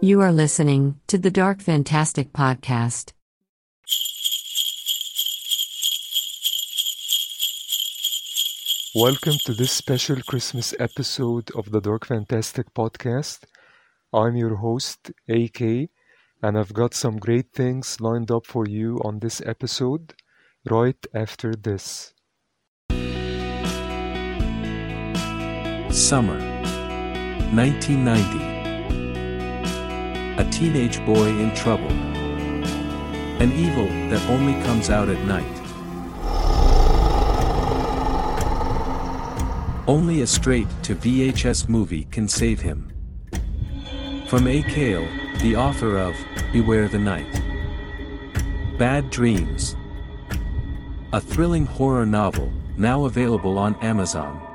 You are listening to the Dark Fantastic Podcast. Welcome to this special Christmas episode of the Dark Fantastic Podcast. I'm your host, AK, and I've got some great things lined up for you on this episode right after this. Summer 1990. A teenage boy in trouble. An evil that only comes out at night. Only a straight to VHS movie can save him. From A. Kale, the author of Beware the Night. Bad Dreams. A thrilling horror novel, now available on Amazon.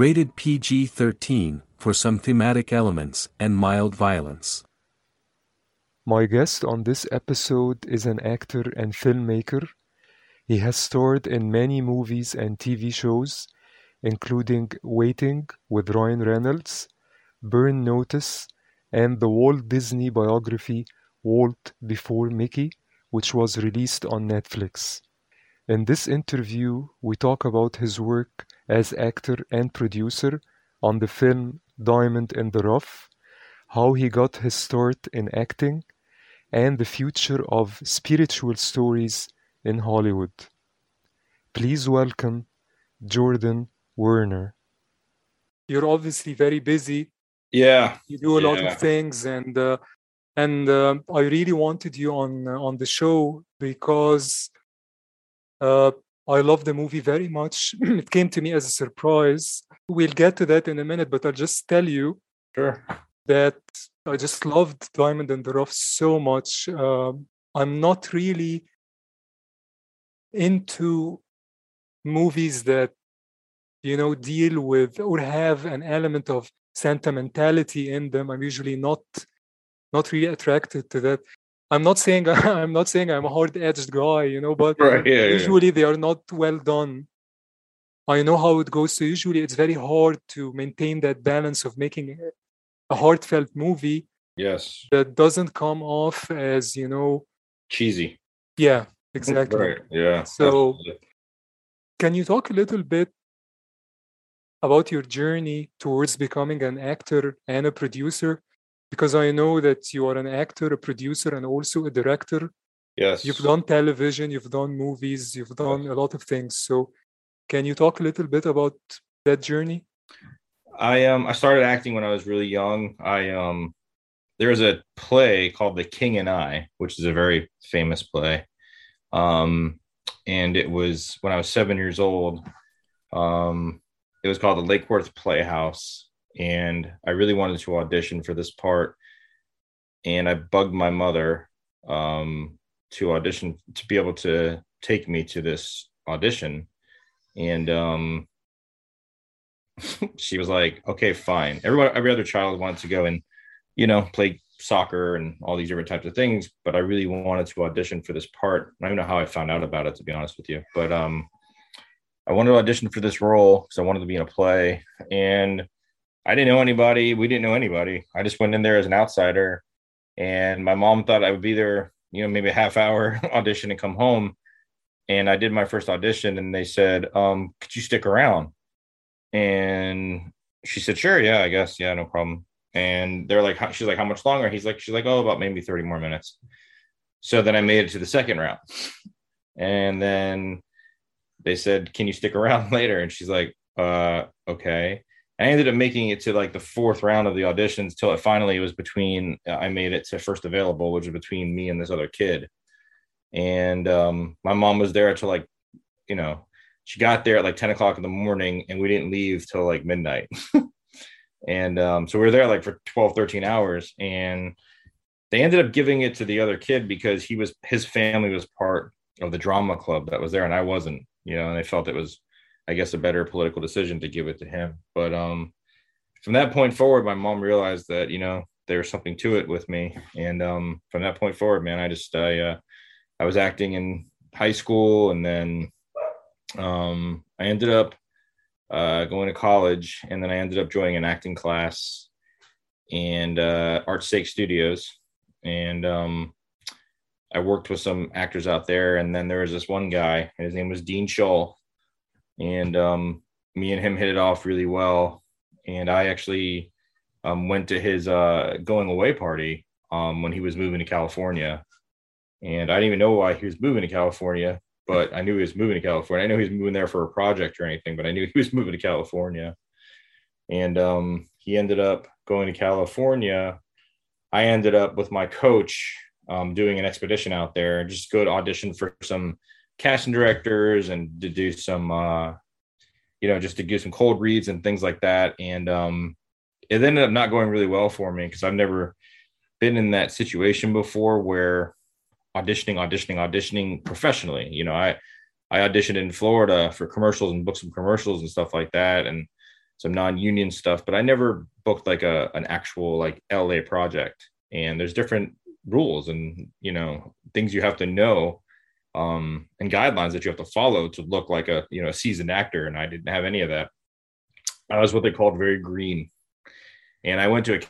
Rated PG 13 for some thematic elements and mild violence. My guest on this episode is an actor and filmmaker. He has starred in many movies and TV shows, including Waiting with Ryan Reynolds, Burn Notice, and the Walt Disney biography Walt Before Mickey, which was released on Netflix. In this interview, we talk about his work as actor and producer on the film Diamond in the Rough, how he got his start in acting, and the future of spiritual stories in Hollywood. Please welcome Jordan Werner. You're obviously very busy. Yeah. You do a yeah. lot of things, and uh, and uh, I really wanted you on uh, on the show because uh, I love the movie very much. it came to me as a surprise. We'll get to that in a minute, but I'll just tell you Sure. that I just loved Diamond and the Rough so much. Um, I'm not really into movies that you know deal with or have an element of sentimentality in them. I'm usually not not really attracted to that. I'm not saying I'm not saying I'm a hard-edged guy, you know, but Right. Yeah. yeah. usually they are not well done. I know how it goes. So usually it's very hard to maintain that balance of making a heartfelt movie Yes. that doesn't come off as, you know, Cheesy. yeah, exactly. Right. Yeah. So- absolutely. Can you talk a little bit about your journey towards becoming an actor and a producer? Because I know that you are an actor, a producer, and also a director. yes. You've done television, you've done movies, you've done a lot of things. So, can you talk a little bit about that journey? I um I started acting when I was really young. I um there was a play called The King and I, which is a very famous play. Um and it was when I was 7 years old. Um it was called the Lake Worth Playhouse and I really wanted to audition for this part and I bugged my mother um to audition to be able to take me to this audition and um she was like, okay, fine. Everyone, every other child wanted to go and, you know, play soccer and all these different types of things, but I really wanted to audition for this part. I don't know how I found out about it, to be honest with you. But um, I wanted to audition for this role because I wanted to be in a play, and I didn't know anybody. We didn't know anybody. I just went in there as an outsider, and my mom thought I would be there, you know, maybe a half hour audition and come home. And I did my first audition, and they said, um, "Could you stick around?" And she said, sure, yeah, I guess. Yeah, no problem. And they're like, she's like, how much longer? He's like, she's like, oh, about maybe 30 more minutes. So then I made it to the second round. And then they said, can you stick around later? And she's like, uh, okay. I ended up making it to like the fourth round of the auditions till it finally was between, I made it to first available, which was between me and this other kid. And um, my mom was there till like, you know, she got there at like 10 o'clock in the morning and we didn't leave till like midnight and um, so we were there like for 12 13 hours and they ended up giving it to the other kid because he was his family was part of the drama club that was there and i wasn't you know and they felt it was i guess a better political decision to give it to him. But um from that point forward my mom realized that you know there was something to it with me. And um from that point forward man i just i uh i was acting in high school and then um, I ended up uh, going to college, and then I ended up joining an acting class and uh, Art Stake Studios, and um, I worked with some actors out there. And then there was this one guy, and his name was Dean Scholl, and um, me and him hit it off really well. And I actually um, went to his uh, going away party um, when he was moving to California, and I didn't even know why he was moving to California, but I knew he was moving to California. I know he was moving there for a project or anything, but I knew he was moving to California. And um, he ended up going to California. I ended up with my coach um, doing an expedition out there, just go to audition for some casting directors and to do some, uh, you know, just to do some cold reads and things like that. And um, it ended up not going really well for me because I've never been in that situation before where auditioning, auditioning, auditioning professionally. You know, I I auditioned in Florida for commercials and booked some commercials and stuff like that, and some non-union stuff. But I never booked like a an actual like LA project. And there's different rules and you know things you have to know um, and guidelines that you have to follow to look like a you know a seasoned actor. And I didn't have any of that. I was what they called very green, and I went to a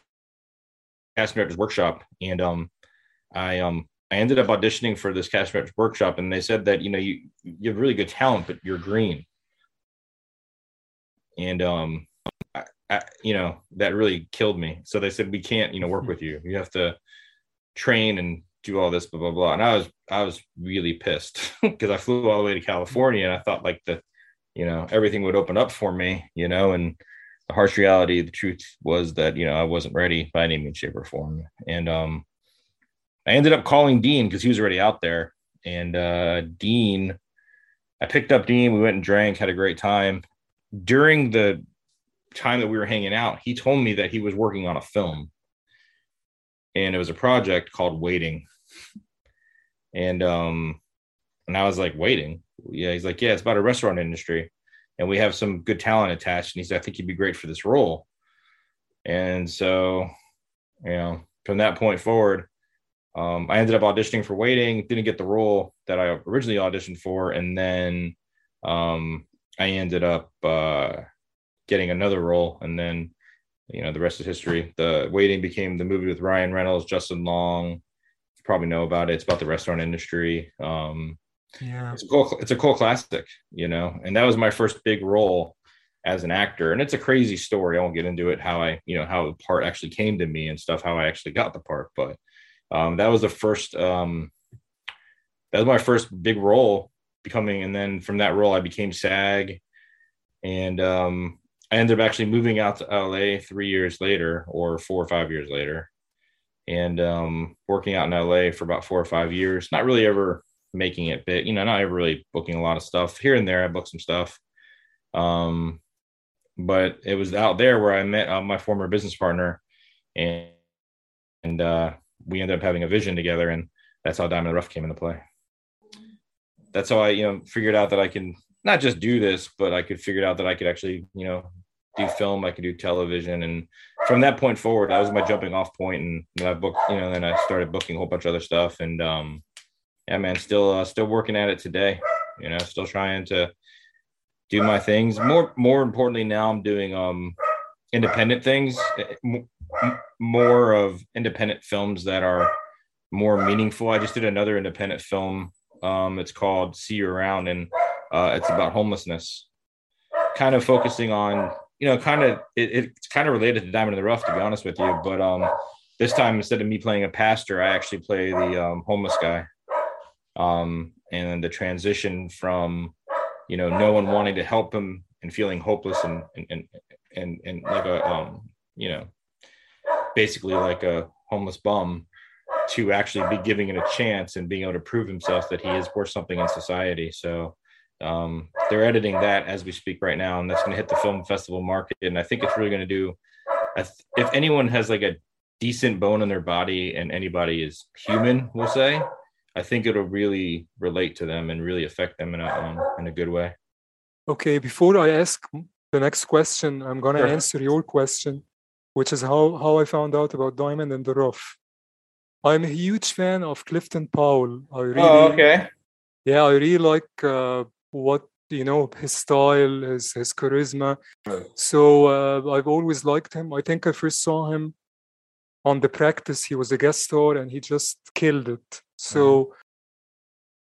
casting director's workshop, and um, I um I ended up auditioning for this casting director's workshop, and they said that you know you you have really good talent, but you're green, and um, I, I, you know that really killed me. So they said we can't you know work with you. You have to train and do all this blah blah blah. And I was I was really pissed because I flew all the way to California, and I thought like the you know everything would open up for me, you know, and the harsh reality, the truth was that you know I wasn't ready by any means, shape, or form, and um I ended up calling Dean because he was already out there. And uh, Dean, I picked up Dean. We went and drank, had a great time. During the time that we were hanging out, he told me that he was working on a film. And it was a project called Waiting. And um, and I was like, waiting. Yeah, he's like, yeah, it's about a restaurant industry. And we have some good talent attached. And he said, I think you'd be great for this role. And so, you know, from that point forward, um, I ended up auditioning for Waiting, didn't get the role that I originally auditioned for, and then um, I ended up uh, getting another role, and then you know the rest is history. The Waiting became the movie with Ryan Reynolds, Justin Long. You probably know about it. It's about the restaurant industry. Um, Yeah. it's a cool it's a cool classic you know and that was my first big role as an actor and it's a crazy story i won't get into it how i you know how the part actually came to me and stuff how i actually got the part but um, that was the first um, that was my first big role becoming and then from that role i became sag and um, i ended up actually moving out to la three years later or four or five years later. And um, working out in la for about four or five years not really ever making it big you know not ever really booking a lot of stuff. Here and there i booked some stuff. Um, but it was out there where i met uh, my former business partner and and uh, we ended up having a vision together and that's how diamond rough came into play. That's how i you know figured out that i can not just do this but i could figure out that i could actually you know do film i could do television. And from that point forward that was my jumping off point. And i booked you know then i started booking a whole bunch of other stuff. And um yeah man still uh, still working at it today you know still trying to do my things. More more importantly now i'm doing um independent things eh, more of independent films that are more meaningful. I just did another independent film um it's called see you around. And uh it's about homelessness kind of focusing on you know kind of it, it's kind of related to diamond in the rough to be honest with you but um this time instead of me playing a pastor i actually play the um, homeless guy. Um and the transition from you know no one wanting to help him and feeling hopeless and and and and, and like a um you know basically like a homeless bum to actually be giving it a chance and being able to prove himself that he is worth something in society. So um they're editing that as we speak right now and that's going to hit the film festival market and i think it's really going to do if anyone has like a decent bone in their body and anybody is human we'll say i think it'll really relate to them and really affect them in a um, in a good way Okay, before I ask the next question, I'm gonna Sure. answer your question, which is how how I found out about Diamond and the Rough. I'm a huge fan of Clifton Powell. I really, oh okay yeah, I really like uh, what you know his style, his his charisma. So uh, I've always liked him. I think I first saw him on the practice. He was a guest star, and he just killed it. So Mm-hmm.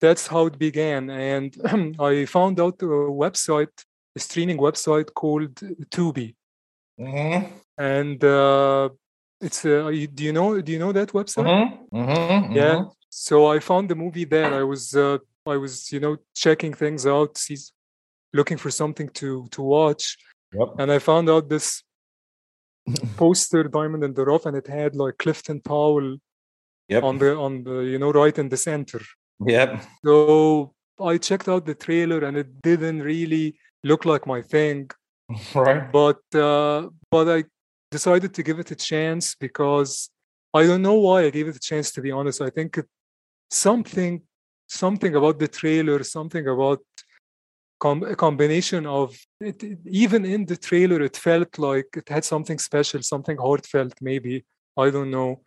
that's how it began. And I found out a website, a streaming website called Tubi, Mhm, and uh, it's uh, do you know do you know that website? mhm, mhm, Yeah. mhm. So I found the movie there. I was uh, I was you know checking things out, looking for something to to watch, Yep. and I found out this poster Diamond in the Rough, and it had like Clifton Powell Yep. on the on the you know right in the center. Yep. So I checked out the trailer, and it didn't really look like my thing. Right. But uh, but I decided to give it a chance because I don't know why I gave it a chance. To be honest, I think it, something something about the trailer, something about com- a combination of it, it- even in the trailer, it felt like it had something special, something heartfelt. Maybe I don't know.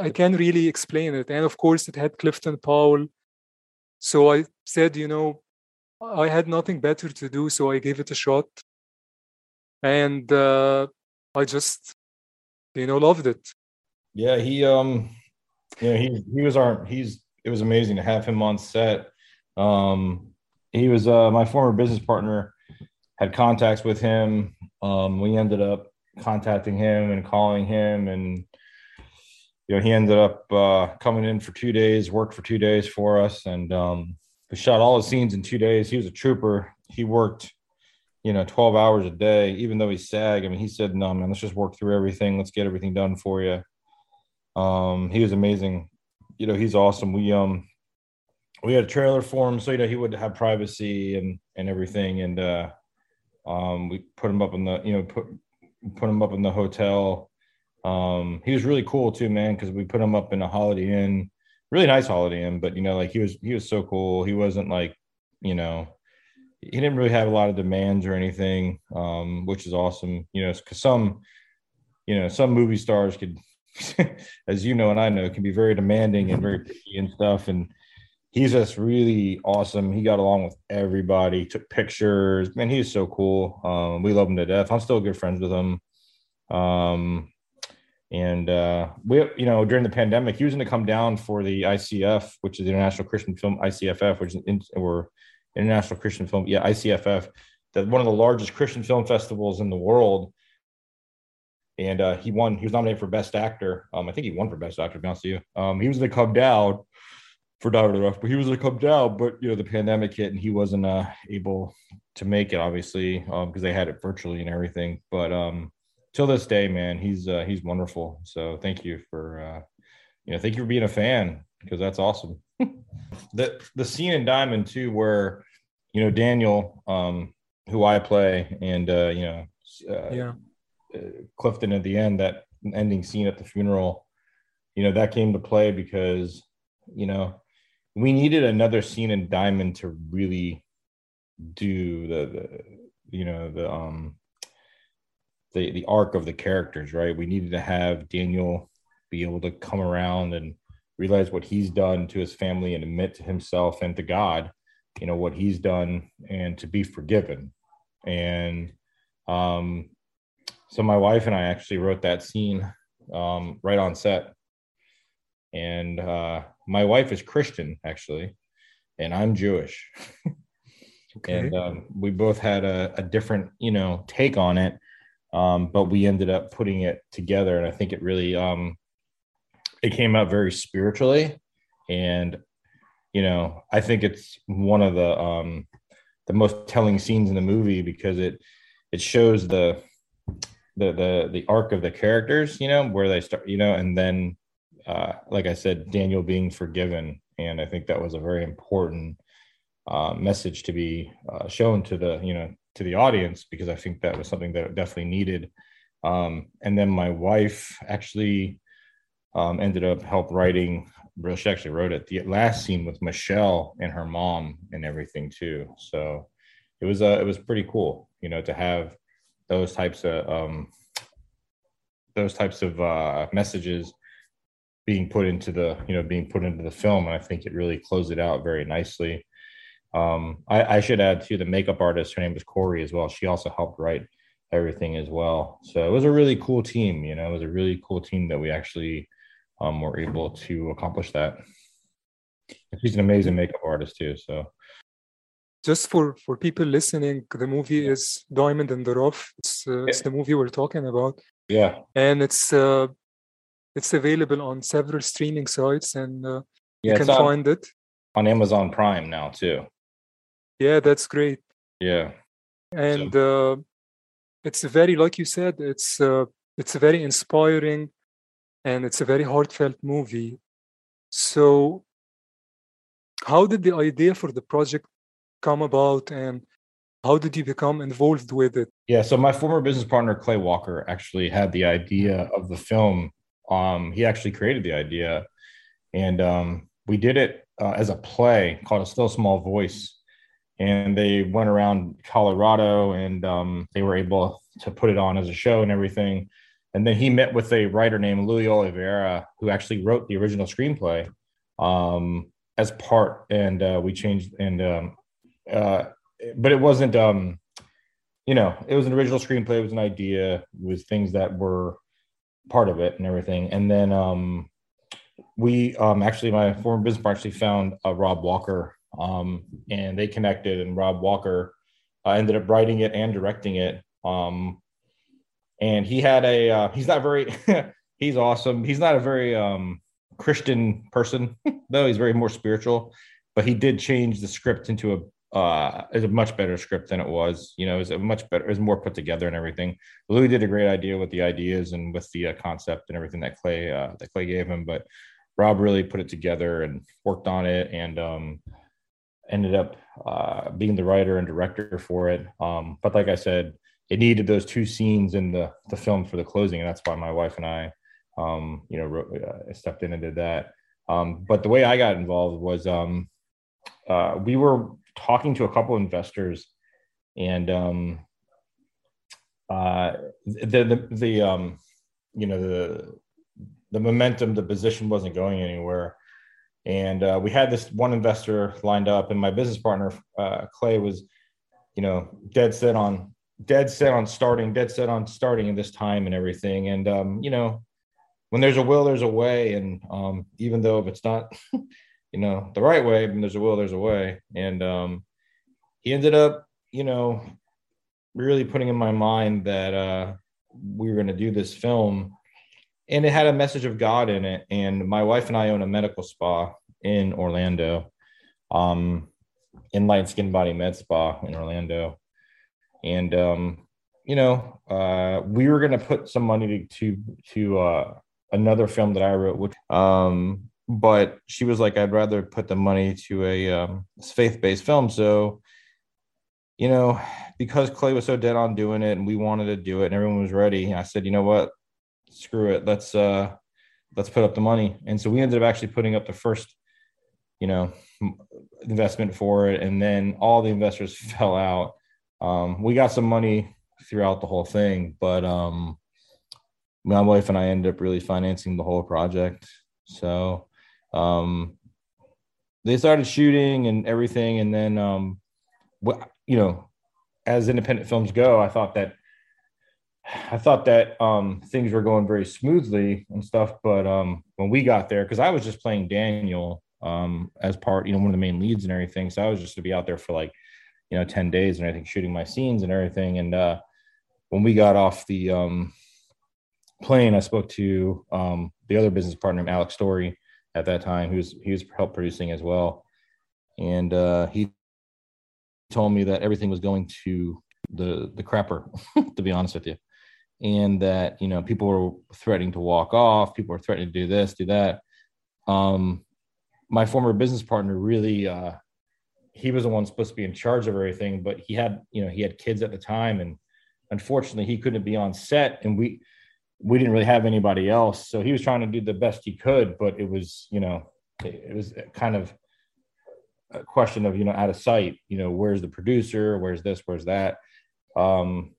I can't really explain it. And of course, it had Clifton Powell. So I said, you know, I had nothing better to do, so I gave it a shot. And uh, I just, you know, loved it. Yeah, he um you know, he he was our he's it was amazing to have him on set. Um he was uh my former business partner had contacts with him. Um we ended up contacting him and calling him and you know he ended up uh coming in for 2 days, worked for 2 days for us and um we shot all the scenes in 2 days. He was a trooper. He worked you know 12 hours a day even though he's sag. I mean he said no man, let's just work through everything. Let's get everything done for you um he was amazing you know he's awesome. We um we had a trailer for him so you know he would have privacy and and everything. And uh um we put him up in the you know put put him up in the hotel. Um he was really cool too man because we put him up in a holiday inn. Really nice holiday inn but you know like he was he was so cool. He wasn't like you know he didn't really have a lot of demands or anything um which is awesome you know because some you know some movie stars could as you know and I know, can be very demanding and very picky and stuff. And he's just really awesome. He got along with everybody, took pictures. Man, he's so cool. Um, we love him to death. I'm still good friends with him. Um, and uh, we, you know, during the pandemic, he was going to come down for the ICF, which is the International Christian Film ICFF, which is in, or International Christian Film, yeah, ICFF, that one of the largest Christian film festivals in the world and uh, he won. He was nominated for Best Actor. Um, I think he won for Best Actor. To be honest with you, um, he was to come down for Diamond the Rough, but he was to come down, but you know the pandemic hit and he wasn't uh, able to make it, obviously, because they had it virtually and everything. But um, till this day, man, he's uh, he's wonderful. So thank you for uh, you know thank you for being a fan because that's awesome. the the scene in Diamond too, where you know Daniel, um, who I play, and uh, you know. Uh, Yeah. Clifton at the end, that ending scene at the funeral, you know, that came to play because, you know, we needed another scene in Diamond to really do the, the you know, the um the the arc of the characters, right? We needed to have Daniel be able to come around and realize what he's done to his family and admit to himself and to God, you know, what he's done and to be forgiven. And um so my wife and I actually wrote that scene um, right on set. And uh, my wife is Christian, actually, and I'm Jewish. Okay. And um, we both had a, a different, you know, take on it, um, but we ended up putting it together, and I think it really, um, it came out very spiritually, and you know, I think it's one of the um, the most telling scenes in the movie because it it shows the the the the arc of the characters, you know, where they start, you know, and then uh, like I said, Daniel being forgiven, and I think that was a very important uh, message to be uh, shown to the you know to the audience because I think that was something that definitely needed. Um, and then my wife actually um, ended up help writing. She actually wrote it. The last scene with Michelle and her mom and everything too. So it was uh, it was pretty cool, you know, to have those types of um, those types of uh, messages being put into the you know being put into the film and i think it really closed it out very nicely Um, I, I should add to the makeup artist. Her name is Corey as well. She also helped write everything as well. So it was a really cool team. You know, it was a really cool team that we actually um, were able to accomplish that. She's an amazing makeup artist too. So just for for people listening, the movie is Diamond in the Rough. It's, uh, it's the movie we're talking about. Yeah, and it's uh, it's available on several streaming sites, and uh, yeah, you can on, find it on Amazon Prime now too. Yeah, that's great. Yeah, and so. uh, it's a very, like you said, it's uh, it's a very inspiring, and it's a very heartfelt movie. So, how did the idea for the project come about, and how did you become involved with it? Yeah, so my former business partner Clay Walker actually had the idea of the film. Um, he actually created the idea, and um, we did it uh, as a play called "A Still Small Voice." And they went around Colorado, and um, they were able to put it on as a show and everything. And then he met with a writer named Louis Oliveira, who actually wrote the original screenplay um, as part, and uh, we changed and um, uh, but it wasn't um you know it was an original screenplay. It was an idea. With things that were part of it and everything. And then um we um actually my former business partner actually found uh, rob walker um and they connected and rob walker uh, ended up writing it and directing it. Um and he had a uh, he's not very he's awesome. He's not a very um christian person though. He's very more spiritual but he did change the script into a uh, is a much better script than it was. You know, it's a much better, it's more put together and everything. Louis did a great idea with the ideas and with the uh, concept and everything that Clay uh, that Clay gave him, but Rob really put it together and worked on it and um, ended up uh, being the writer and director for it. Um, but like I said, it needed those two scenes in the the film for the closing, and that's why my wife and I, um, you know, wrote, uh, stepped in and did that. Um, but the way I got involved was um, uh, we were talking to a couple of investors and um, uh, the, the, the, um, you know, the, the momentum, the position wasn't going anywhere. And uh, we had this one investor lined up and my business partner, uh, Clay was, you know, dead set on, dead set on starting, dead set on starting at this time and everything. And, um, you know, when there's a will, there's a way. And um, even though if it's not, you know, the right way, there's a will, there's a way. And um, he ended up, you know, really putting in my mind that uh, we were going to do this film. And it had a message of God in it. And my wife and I own a medical spa in Orlando, um, in Light Skin Body Med Spa in Orlando. And, um, you know, uh, we were going to put some money to, to, to uh, another film that I wrote, which, um, but she was like, I'd rather put the money to a um, faith based film. So, you know, because Clay was so dead on doing it and we wanted to do it and everyone was ready, I said, you know what, screw it. Let's, uh, let's put up the money. And so we ended up actually putting up the first, you know, investment for it. And then all the investors fell out. Um, we got some money throughout the whole thing, but um, my wife and I ended up really financing the whole project. So um, they started shooting and everything, and then um, what you know, as independent films go, I thought that I thought that um, things were going very smoothly and stuff. But um, when we got there, because I was just playing Daniel um, as part, you know, one of the main leads and everything, so I was just to be out there for like, you know, ten days and everything, shooting my scenes and everything. And uh, when we got off the um, plane, I spoke to um, the other business partner, Alex Story, at that time. He was he was help producing as well, and uh, he told me that everything was going to the the crapper, to be honest with you, and that you know people were threatening to walk off, people were threatening to do this, do that. Um, my former business partner really uh, he was the one supposed to be in charge of everything, but he had you know he had kids at the time, and unfortunately he couldn't be on set, and we we didn't really have anybody else. So he was trying to do the best he could, but it was, you know, it, was kind of a question of, you know, out of sight, you know, where's the producer? Where's this? Where's that? Um,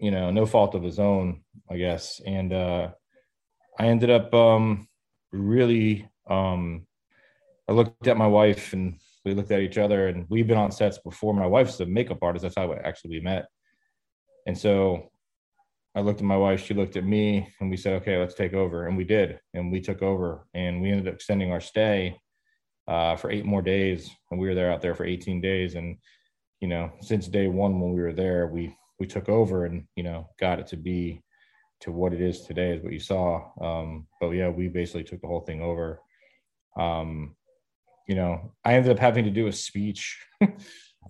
you know, no fault of his own, I guess. And uh, I ended up um, really, um, I looked at my wife and we looked at each other and we've been on sets before. My wife's a makeup artist. That's how we actually we met. And so I looked at my wife, she looked at me, and we said, okay, let's take over. And we did. And we took over and we ended up extending our stay uh, for eight more days. And we were there out there for 18 days. And, you know, since day one when we were there, we we took over and, you know, got it to be to what it is today is what you saw. Um, but yeah, we basically took the whole thing over. Um, you know, I ended up having to do a speech uh,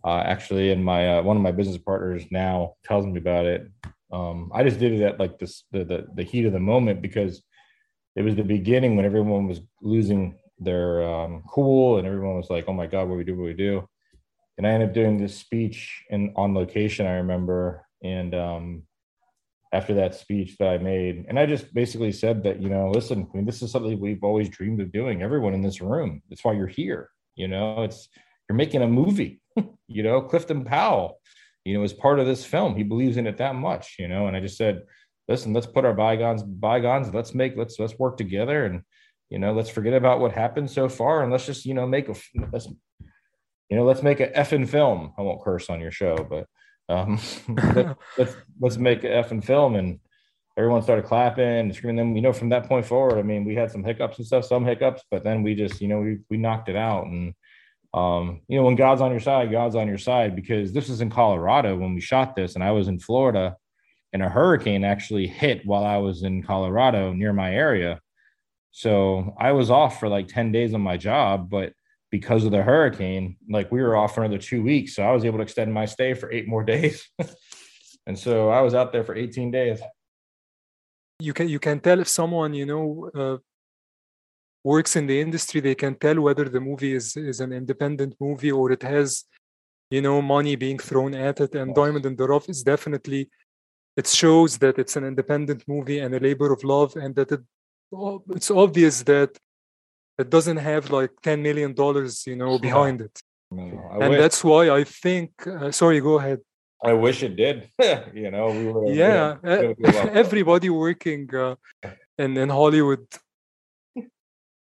actually, and my uh, one of my business partners now tells me about it. Um, I just did it at like this the, the the heat of the moment because it was the beginning when everyone was losing their um, cool and everyone was like, "Oh my God, what we do, what we do." And I ended up doing this speech in on location. I remember, and um, after that speech that I made, and I just basically said that you know, listen, I mean, this is something we've always dreamed of doing. Everyone in this room, that's why you're here. You know, it's you're making a movie. you know, Clifton Powell you know, as part of this film. He believes in it that much, you know. And I just said, listen, let's put our bygones bygones. Let's make let's let's work together, and you know, let's forget about what happened so far, and let's just you know make a let's you know let's make a effing film. I won't curse on your show, but um, let's, let's let's make a effing film and. Everyone started clapping and screaming. Then you know, from that point forward, I mean, we had some hiccups and stuff, some hiccups, but then we just, you know, we we knocked it out, and um, you know, when God's on your side, God's on your side because this was in Colorado when we shot this, and I was in Florida, and a hurricane actually hit while I was in Colorado near my area. So I was off for like 10 days on my job, but because of the hurricane, like we were off for another two weeks. So I was able to extend my stay for eight more days. and so I was out there for 18 days. You can you can tell if someone you know uh, works in the industry they can tell whether the movie is is an independent movie or it has you know money being thrown at it. And diamond in the rough is definitely it shows that it's an independent movie and a labor of love and that it it's obvious that it doesn't have like 10 million dollars you know behind it. No, and wish. that's why i think uh, sorry go ahead. I wish it did. You know we were, yeah everybody working uh, in, in hollywood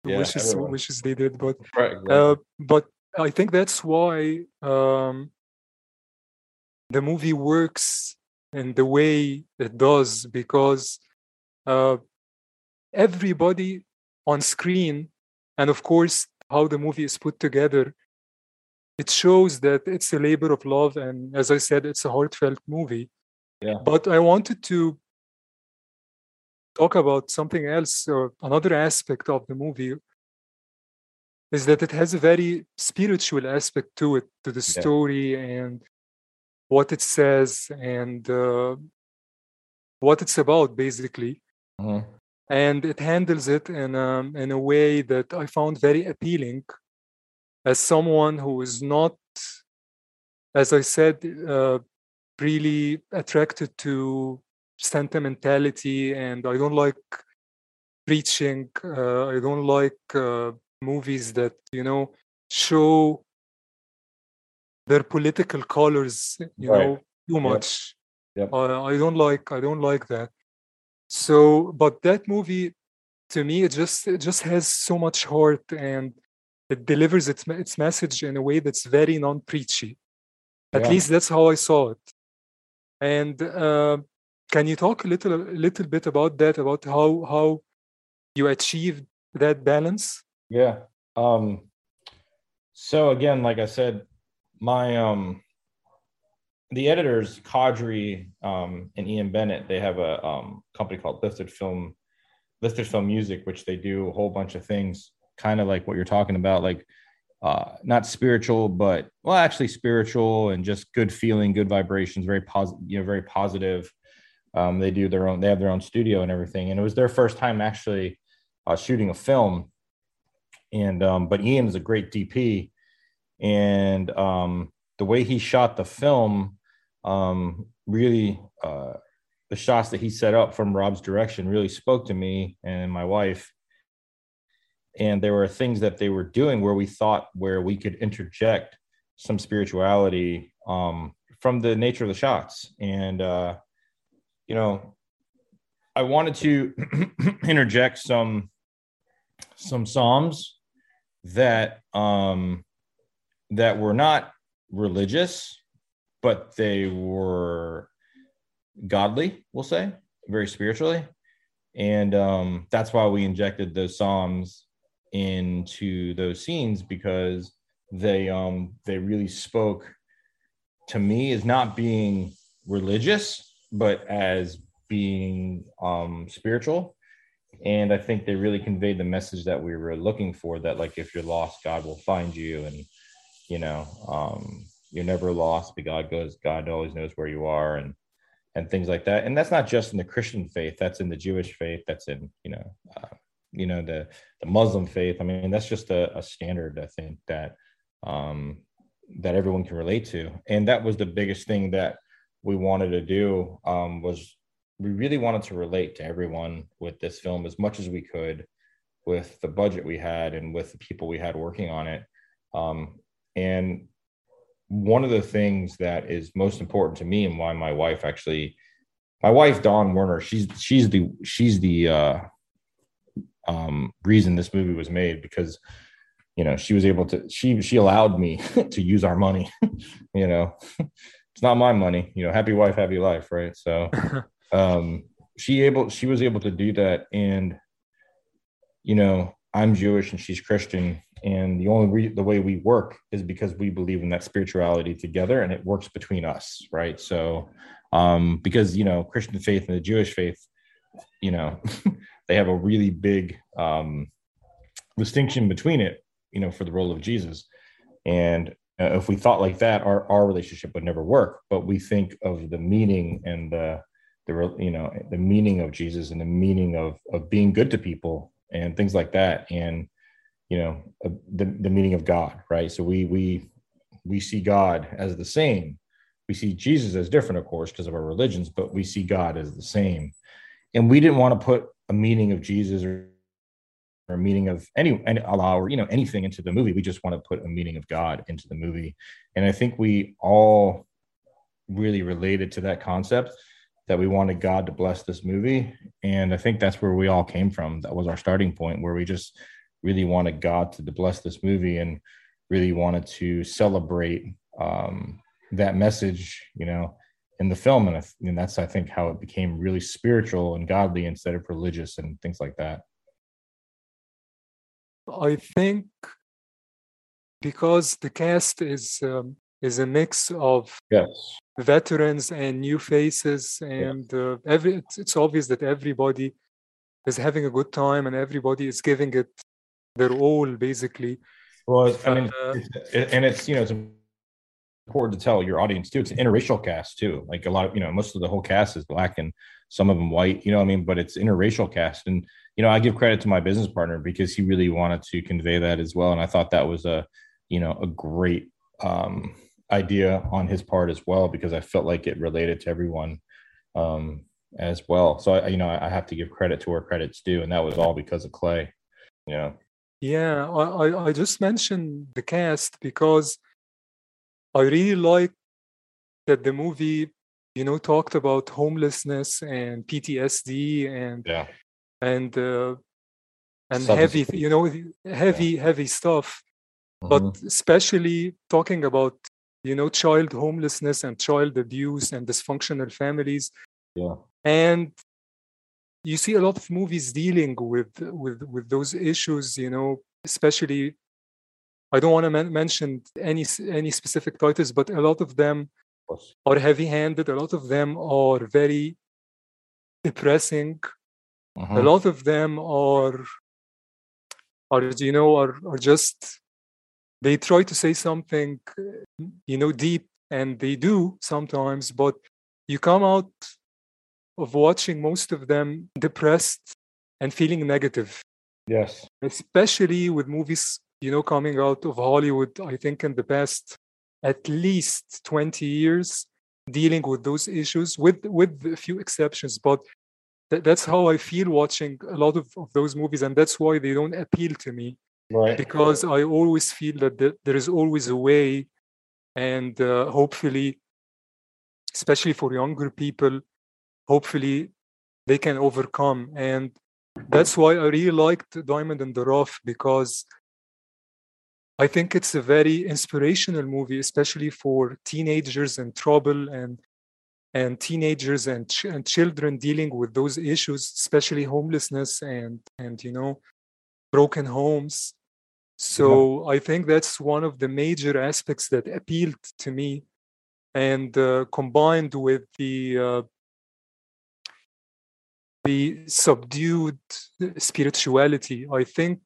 yeah, everyone. they did but right, exactly. uh, but i think that's why um, the movie works in the way it does because uh, everybody on screen and of course how the movie is put together it shows that it's a labor of love and as i said it's a heartfelt movie yeah. but i wanted to talk about something else or another aspect of the movie is that it has a very spiritual aspect to it to the story yeah. and what it says and uh, what it's about basically mm-hmm. and it handles it in a, in a way that i found very appealing as someone who is not as i said uh, really attracted to sentimentality and i don't like preaching uh, i don't like uh, movies that you know show their political colors you right. know too much yep. Yep. Uh, i don't like i don't like that so but that movie to me it just it just has so much heart and it delivers its its message in a way that's very non-preachy at yeah. least that's how i saw it and uh, can you talk a little little bit about that about how how you achieved that balance yeah um so again like i said my um the editors Kadri um and ian bennett they have a um company called lifted film lifted film music which they do a whole bunch of things kind of like what you're talking about like uh, not spiritual, but well, actually spiritual and just good feeling, good vibrations, very positive, you know, very positive. Um, they do their own, they have their own studio and everything. And it was their first time actually uh, shooting a film. And, um, but Ian is a great DP. And um, the way he shot the film, um, really, uh, the shots that he set up from Rob's direction really spoke to me and my wife. And there were things that they were doing where we thought where we could interject some spirituality um, from the nature of the shots. And, uh, you know, I wanted to interject some some psalms that um that were not religious, but they were godly, we'll say, very spiritually. And um, that's why we injected those Psalms into those scenes because they um they really spoke to me as not being religious but as being um spiritual. And i think they really conveyed the message that we were looking for that like if you're lost god will find you. And you know um you're never lost but god goes god always knows where you are and and things like that. And that's not just in the christian faith. That's in the jewish faith. That's in you know uh, you know the the muslim faith. I mean that's just a, a standard i think that um that everyone can relate to. And that was the biggest thing that we wanted to do um was we really wanted to relate to everyone with this film as much as we could with the budget we had and with the people we had working on it. Um and one of the things that is most important to me and why my wife actually my wife Dawn Werner she's she's the she's the uh um reason this movie was made because you know she was able to she she allowed me to use our money you know it's not my money. You know happy wife happy life right? So um she able she was able to do that. And you know i'm jewish and she's christian. And the only re- the way we work is because we believe in that spirituality together and it works between us right? So um because you know christian faith and the jewish faith you know they have a really big um distinction between it you know for the role of jesus. And uh, if we thought like that our our relationship would never work. But we think of the meaning and the the you know the meaning of jesus and the meaning of of being good to people and things like that. And you know uh, the, the meaning of god right? So we we we see god as the same. We see jesus as different of course because of our religions but we see god as the same. And we didn't want to put a meaning of jesus or, or meaning of any and Allah or you know anything into the movie we just want to put a meaning of god into the movie and i think we all really related to that concept that we wanted god to bless this movie and i think that's where we all came from that was our starting point where we just really wanted God to bless this movie and really wanted to celebrate um, that message, you know, in the film. And, and that's, I think, how it became really spiritual and godly instead of religious and things like that. I think because the cast is um, is a mix of yes. veterans and new faces, and yeah. uh, every it's, it's obvious that everybody is having a good time and everybody is giving it their all basically well i mean uh, it's, and it's you know it's important to tell your audience too it's an interracial cast too like a lot of you know most of the whole cast is black and some of them white you know what i mean? But it's interracial cast. And you know i give credit to my business partner because he really wanted to convey that as well. And i thought that was a you know a great um idea on his part as well because i felt like it related to everyone um as well. So i you know i have to give credit to where credit's due. And that was all because of clay you know? Yeah, I, I just mentioned the cast because I really like that the movie, you know, talked about homelessness and PTSD and yeah. and uh, and heavy, you know, heavy yeah. heavy stuff. Mm-hmm. But especially talking about you know child homelessness and child abuse and dysfunctional families. Yeah. And you see a lot of movies dealing with with with those issues you know especially i don't want to men- mention any any specific titles but a lot of them are heavy handed a lot of them are very depressing uh-huh. a lot of them are are you know are, are just they try to say something you know deep and they do sometimes but you come out of watching most of them depressed and feeling negative. Yes. Especially with movies, you know, coming out of Hollywood, I think in the past at least 20 years dealing with those issues with with a few exceptions but th- that's how i feel watching a lot of, of those movies and that's why they don't appeal to me right because i always feel that th- there is always a way and uh, hopefully especially for younger people hopefully they can overcome. And that's why I really liked Diamond in the Rough because I think it's a very inspirational movie, especially for teenagers in trouble and and teenagers and, ch- and children dealing with those issues, especially homelessness and and you know broken homes. So yeah. I think that's one of the major aspects that appealed to me, and uh, combined with the uh, the subdued spirituality, I think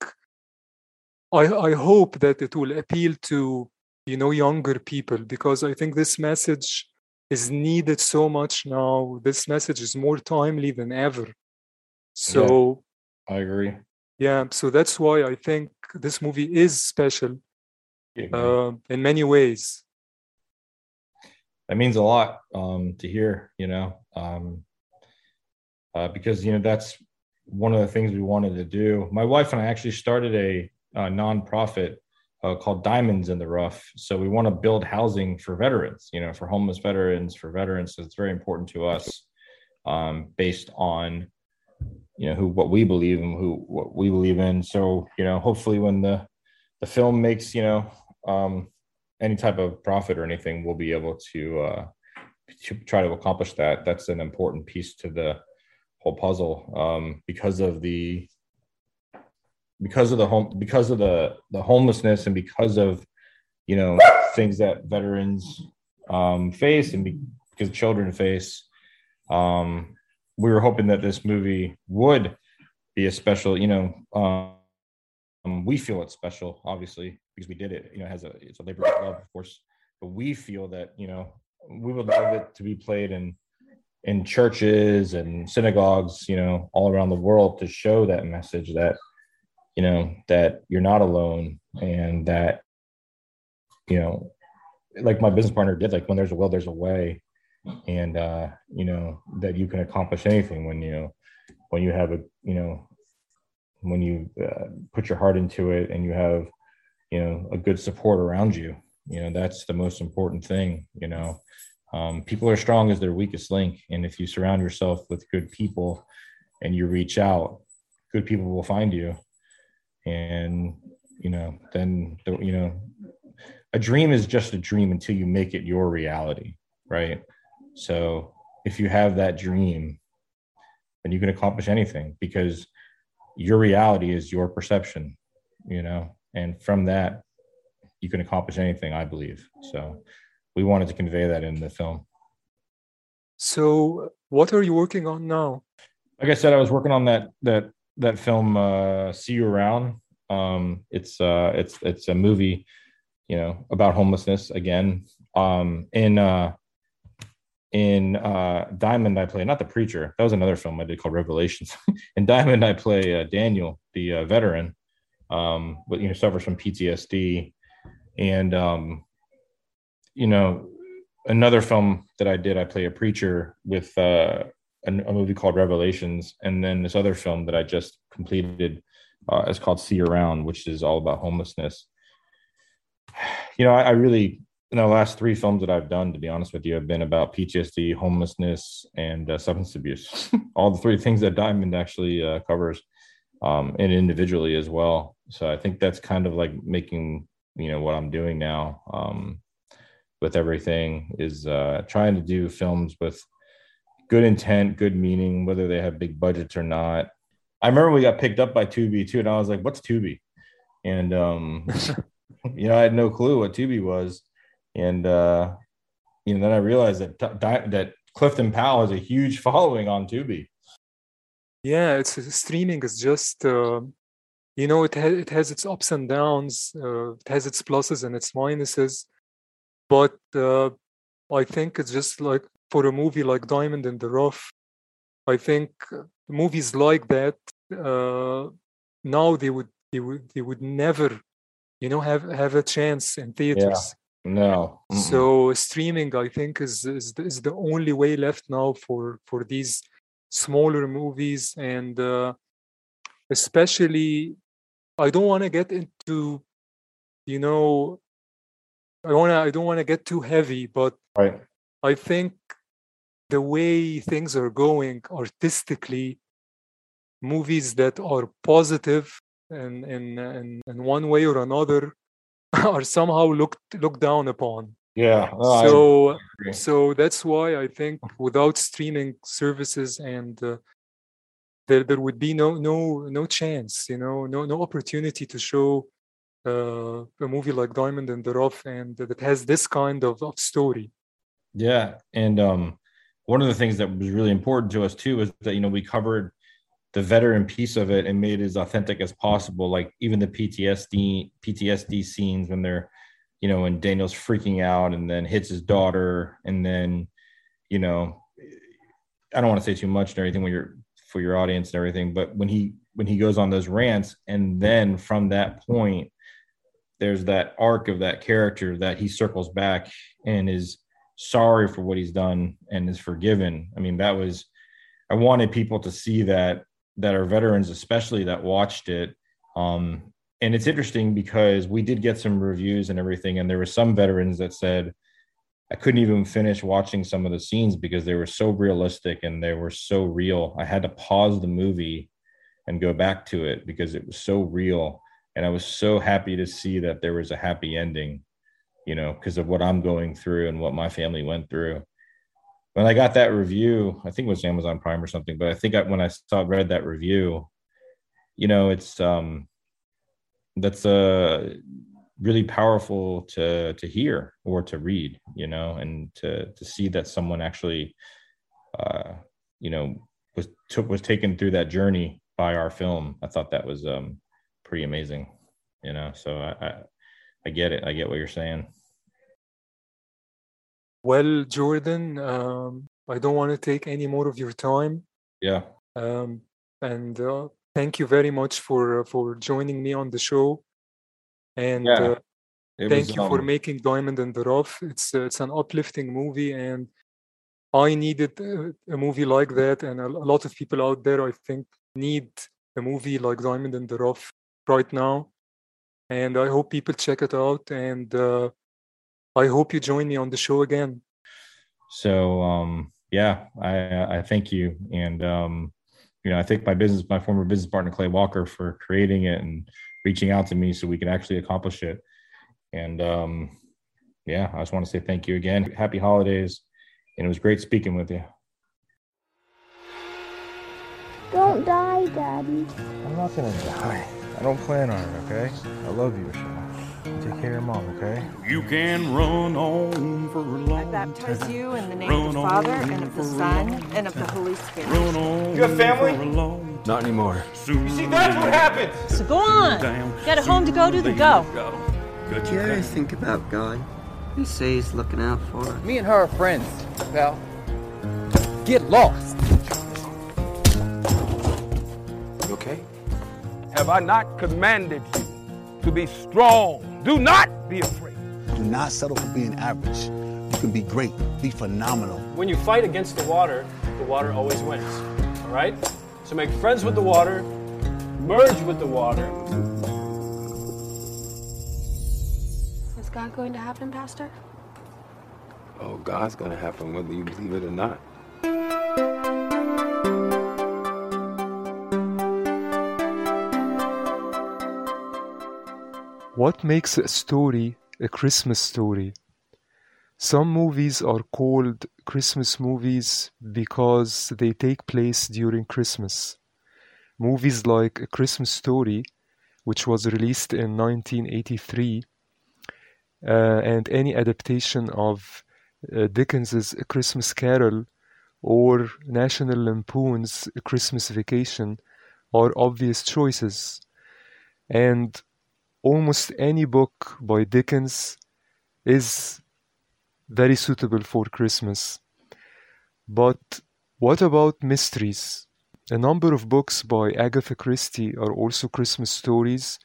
I, I hope that it will appeal to you know younger people because I think this message is needed so much now. This message is more timely than ever. So yeah, I agree. Yeah, so that's why I think this movie is special yeah, uh, in many ways. That means a lot um, to hear, you know, um, uh, because you know that's one of the things we wanted to do. My wife and I actually started a uh, nonprofit uh, called Diamonds in the Rough. So we want to build housing for veterans, you know, for homeless veterans, for veterans. So it's very important to us, um, based on, you know, who what we believe and who what we believe in. So you know, hopefully, when the the film makes you know um, any type of profit or anything, we'll be able to uh, to try to accomplish that. That's an important piece to the whole puzzle um, because of the because of the home because of the the homelessness and because of you know things that veterans um, face and be, because children face um, we were hoping that this movie would be a special you know um, we feel it's special obviously because we did it you know it has a it's a labor of love of course but we feel that you know we would love it to be played in in churches and synagogues you know all around the world to show that message that you know that you're not alone and that you know like my business partner did like when there's a will there's a way. And uh you know that you can accomplish anything when you when you have a you know when you uh, put your heart into it and you have you know a good support around you you know that's the most important thing you know. Um, people are strong as their weakest link. And if you surround yourself with good people and you reach out good people will find you and you know then the, you know a dream is just a dream until you make it your reality right? So if you have that dream then you can accomplish anything because your reality is your perception you know? And from that you can accomplish anything i believe. So we wanted to convey that in the film. So what are you working on now? Like i said i was working on that that that film uh, "See You Around." Um, it's uh, it's it's a movie, you know, about homelessness again. Um, in uh, in uh, Diamond, I play not the preacher. That was another film I did called Revelations. in Diamond, I play uh, Daniel, the uh, veteran, um, but you know suffers from PTSD, and um, you know another film that I did, I play a preacher with uh, a, a, movie called Revelations, and then this other film that I just completed uh, is called See Around, which is all about homelessness. You know, I, I really, in the last three films that I've done, to be honest with you, have been about PTSD, homelessness, and uh, substance abuse. all the three things that Diamond actually uh, covers, um, and individually as well. So I think that's kind of like making you know what I'm doing now um, with everything is uh, trying to do films with good intent, good meaning, whether they have big budgets or not. I remember we got picked up by Tubi too, and I was like, "What's Tubi?" And um, you know, I had no clue what Tubi was, and uh, you know, then I realized that that Clifton Powell has a huge following on Tubi. Yeah, it's streaming is just uh, you know it has it has its ups and downs, uh, it has its pluses and its minuses, but uh, I think it's just like for a movie like Diamond in the Rough, I think movies like that uh, now they would they would they would never, you know, have have a chance in theaters. Yeah. No. Mm-mm. So streaming, I think, is, is is the only way left now for for these smaller movies, and uh, especially, I don't want to get into, you know, I wanna I don't want to get too heavy, but right. I think the way things are going artistically, movies that are positive in, in, in, in one way or another are somehow looked looked down upon. Yeah. Oh, so so that's why I think without streaming services and uh, there there would be no no no chance, you know, no no opportunity to show uh, a movie like Diamond and the Rough and that has this kind of, of story. Yeah, and um, one of the things that was really important to us too is that you know we covered the veteran piece of it and made it as authentic as possible. Like even the PTSD PTSD scenes when they're, you know, when Daniel's freaking out and then hits his daughter, and then, you know, I don't want to say too much and everything when you're for your audience and everything, but when he when he goes on those rants, and then from that point, there's that arc of that character that he circles back and is sorry for what he's done and is forgiven. I mean, that was I wanted people to see that that are veterans, especially that watched it. Um, and it's interesting because we did get some reviews and everything, and there were some veterans that said, I couldn't even finish watching some of the scenes because they were so realistic and they were so real. I had to pause the movie and go back to it because it was so real. And I was so happy to see that there was a happy ending, you know, because of what I'm going through and what my family went through when I got that review, I think it was Amazon Prime or something, but I think I, when I saw read that review, you know, it's um, that's uh really powerful to to hear or to read, you know, and to to see that someone actually, uh, you know, was took was taken through that journey by our film. I thought that was um pretty amazing, you know. So I I, I get it. I get what you're saying. Well, Jordan, um, I don't want to take any more of your time. Yeah. Um, and uh, thank you very much for uh, for joining me on the show. And Yeah, uh, thank was, you for um, making Diamond and the Rough. It's uh, it's an uplifting movie, and I needed uh, a movie like that, and a, a lot of people out there, I think, need a movie like Diamond and the Rough right now. And I hope people check it out, and uh, I hope you join me on the show again. So um, yeah, I I thank you, and um, you know I thank my business, my former business partner Clay Walker for creating it and reaching out to me so we can actually accomplish it. And um, yeah, I just want to say thank you again. Happy holidays, and it was great speaking with you. Don't die, Daddy. I'm not gonna die. I don't plan on it, okay? I love you, Michelle. Take care of mom, okay? You can run on for a long I baptize you in the name Run of the Father, and of the Son, and of the Holy Spirit. Run on You have family? for a long Not anymore. Soon See, that's what happens. So go on. down. Got a home to go to, then They go. got 'em. Cut Do you ever think about God? You say he's looking out for us. Me and her are friends, pal. Get lost. Have I not commanded you to be strong? Do not be afraid. Do not settle for being average. You can be great, be phenomenal. When you fight against the water, the water always wins. All right? So make friends with the water, merge with the water. Is God going to happen, Pastor? Oh, God's gonna happen whether you believe it or not. What makes a story a Christmas story? Some movies are called Christmas movies because they take place during Christmas. Movies like A Christmas Story, which was released in 1983, uh, and any adaptation of uh, Dickens's A Christmas Carol or National Lampoon's A Christmas Vacation are obvious choices. And almost any book by Dickens is very suitable for Christmas. But what about mysteries? A number of books by Agatha Christie are also Christmas stories,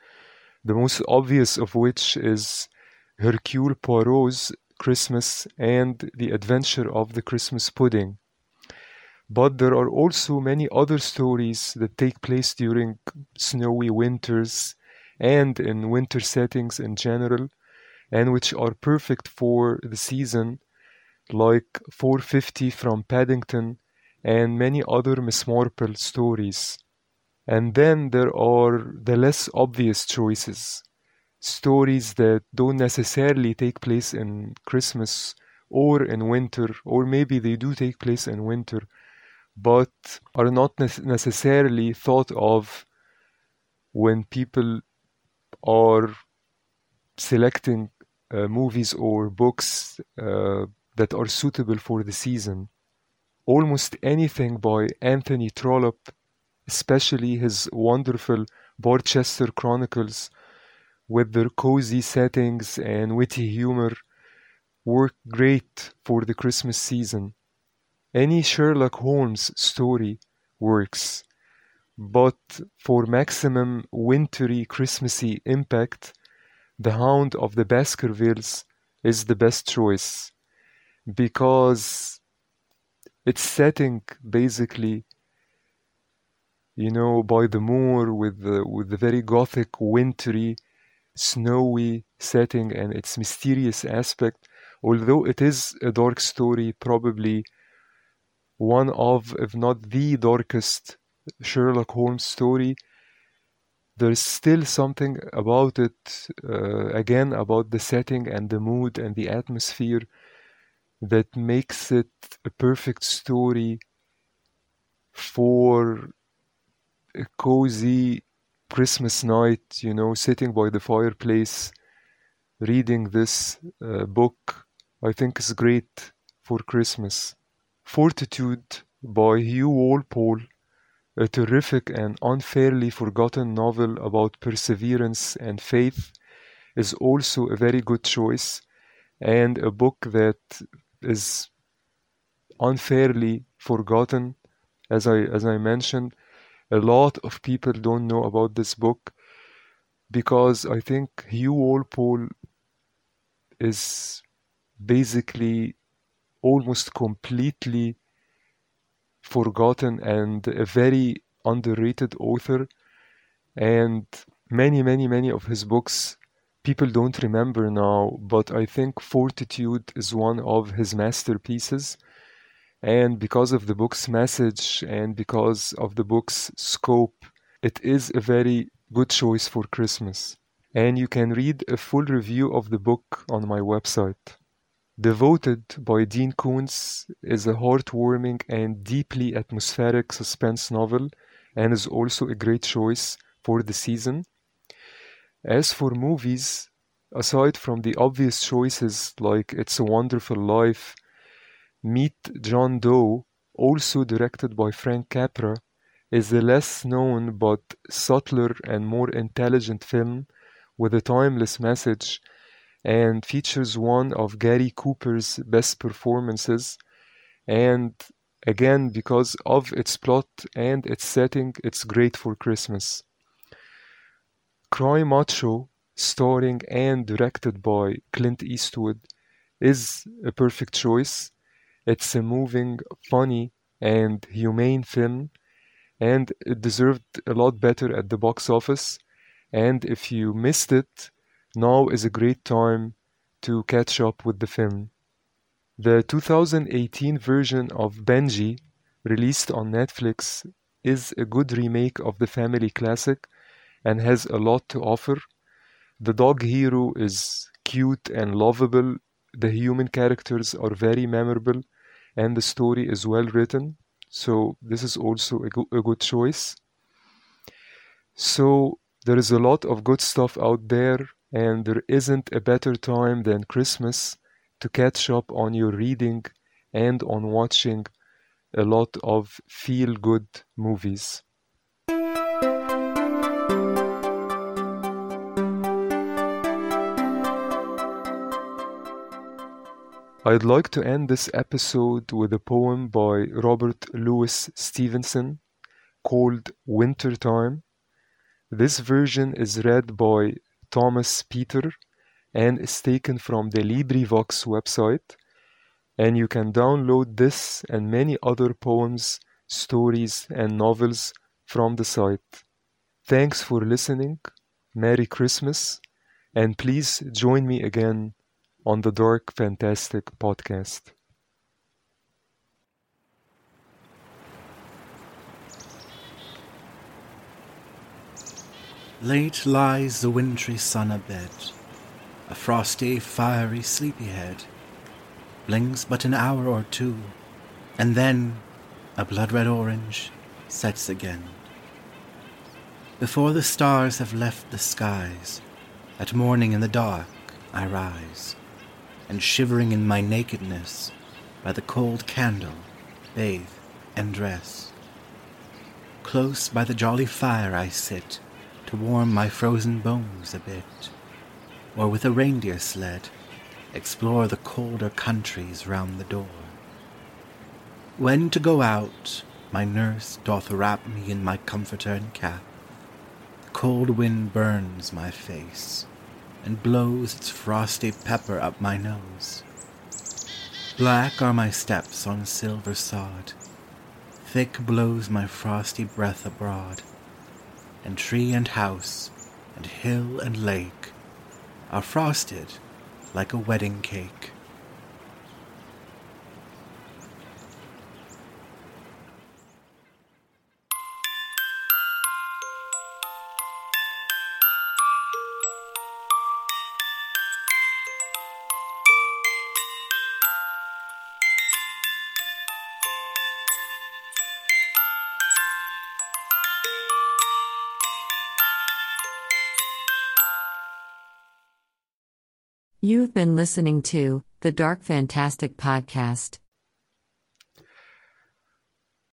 the most obvious of which is Hercule Poirot's Christmas and The Adventure of the Christmas Pudding. But there are also many other stories that take place during snowy winters and in winter settings in general, and which are perfect for the season, like 450 from Paddington and many other Miss Marple stories. And then there are the less obvious choices, stories that don't necessarily take place in Christmas or in winter, or maybe they do take place in winter, but are not ne- necessarily thought of when people are selecting uh, movies or books uh, that are suitable for the season. Almost anything by Anthony Trollope, especially his wonderful Barchester Chronicles, with their cozy settings and witty humor, work great for the Christmas season. Any Sherlock Holmes story works, but for maximum wintry Christmassy impact, The Hound of the Baskervilles is the best choice because its setting basically you know by the moor with the with the very gothic wintry snowy setting and its mysterious aspect. Although it is a dark story probably one of if not the darkest Sherlock Holmes story there's still something about it uh, again about the setting and the mood and the atmosphere that makes it a perfect story for a cozy Christmas night, you know, sitting by the fireplace, reading this uh, book, I think is great for Christmas. Fortitude by Hugh Walpole, a terrific and unfairly forgotten novel about perseverance and faith, is also a very good choice and a book that is unfairly forgotten. As I as I mentioned, a lot of people don't know about this book because I think Hugh Walpole is basically almost completely forgotten and a very underrated author. And many many many of his books people don't remember now but i think fortitude is one of his masterpieces. And because of the book's message and because of the book's scope it is a very good choice for christmas. And you can read a full review of the book on my website Devoted by Dean Koontz is a heartwarming and deeply atmospheric suspense novel and is also a great choice for the season. As for movies, aside from the obvious choices like It's a Wonderful Life, Meet John Doe, also directed by Frank Capra, is a less known but subtler and more intelligent film with a timeless message and features one of Gary Cooper's best performances. And again, because of its plot and its setting, it's great for Christmas. Cry Macho, starring and directed by Clint Eastwood, is a perfect choice. It's a moving, funny, and humane film, and it deserved a lot better at the box office. And if you missed it, now is a great time to catch up with the film. The 2018 version of Benji, released on Netflix, is a good remake of the family classic and has a lot to offer. The dog hero is cute and lovable, the human characters are very memorable, and the story is well written. So, this is also a, go- a good choice. So, there is a lot of good stuff out there and there isn't a better time than Christmas to catch up on your reading and on watching a lot of feel good movies. I'd like to end this episode with a poem by Robert Louis Stevenson called Wintertime. This version is read by Tomas Peter and is taken from the LibriVox website. And you can download this and many other poems, stories, and novels from the site. Thanks for listening. Merry Christmas. And please join me again on the Dark Fantastic podcast. Late lies the wintry sun abed, a frosty, fiery sleepyhead, blinks but an hour or two, and then, a blood red orange, sets again. Before the stars have left the skies, at morning in the dark I rise, and shivering in my nakedness, by the cold candle, bathe and dress. Close by the jolly fire I sit, to warm my frozen bones a bit, or with a reindeer sled explore the colder countries round the door. When to go out, my nurse doth wrap me in my comforter and cap. The cold wind burns my face, and blows its frosty pepper up my nose. Black are my steps on silver sod, thick blows my frosty breath abroad and tree and house, and hill and lake, are frosted like a wedding cake. You've been listening to the Dark Fantastic Podcast.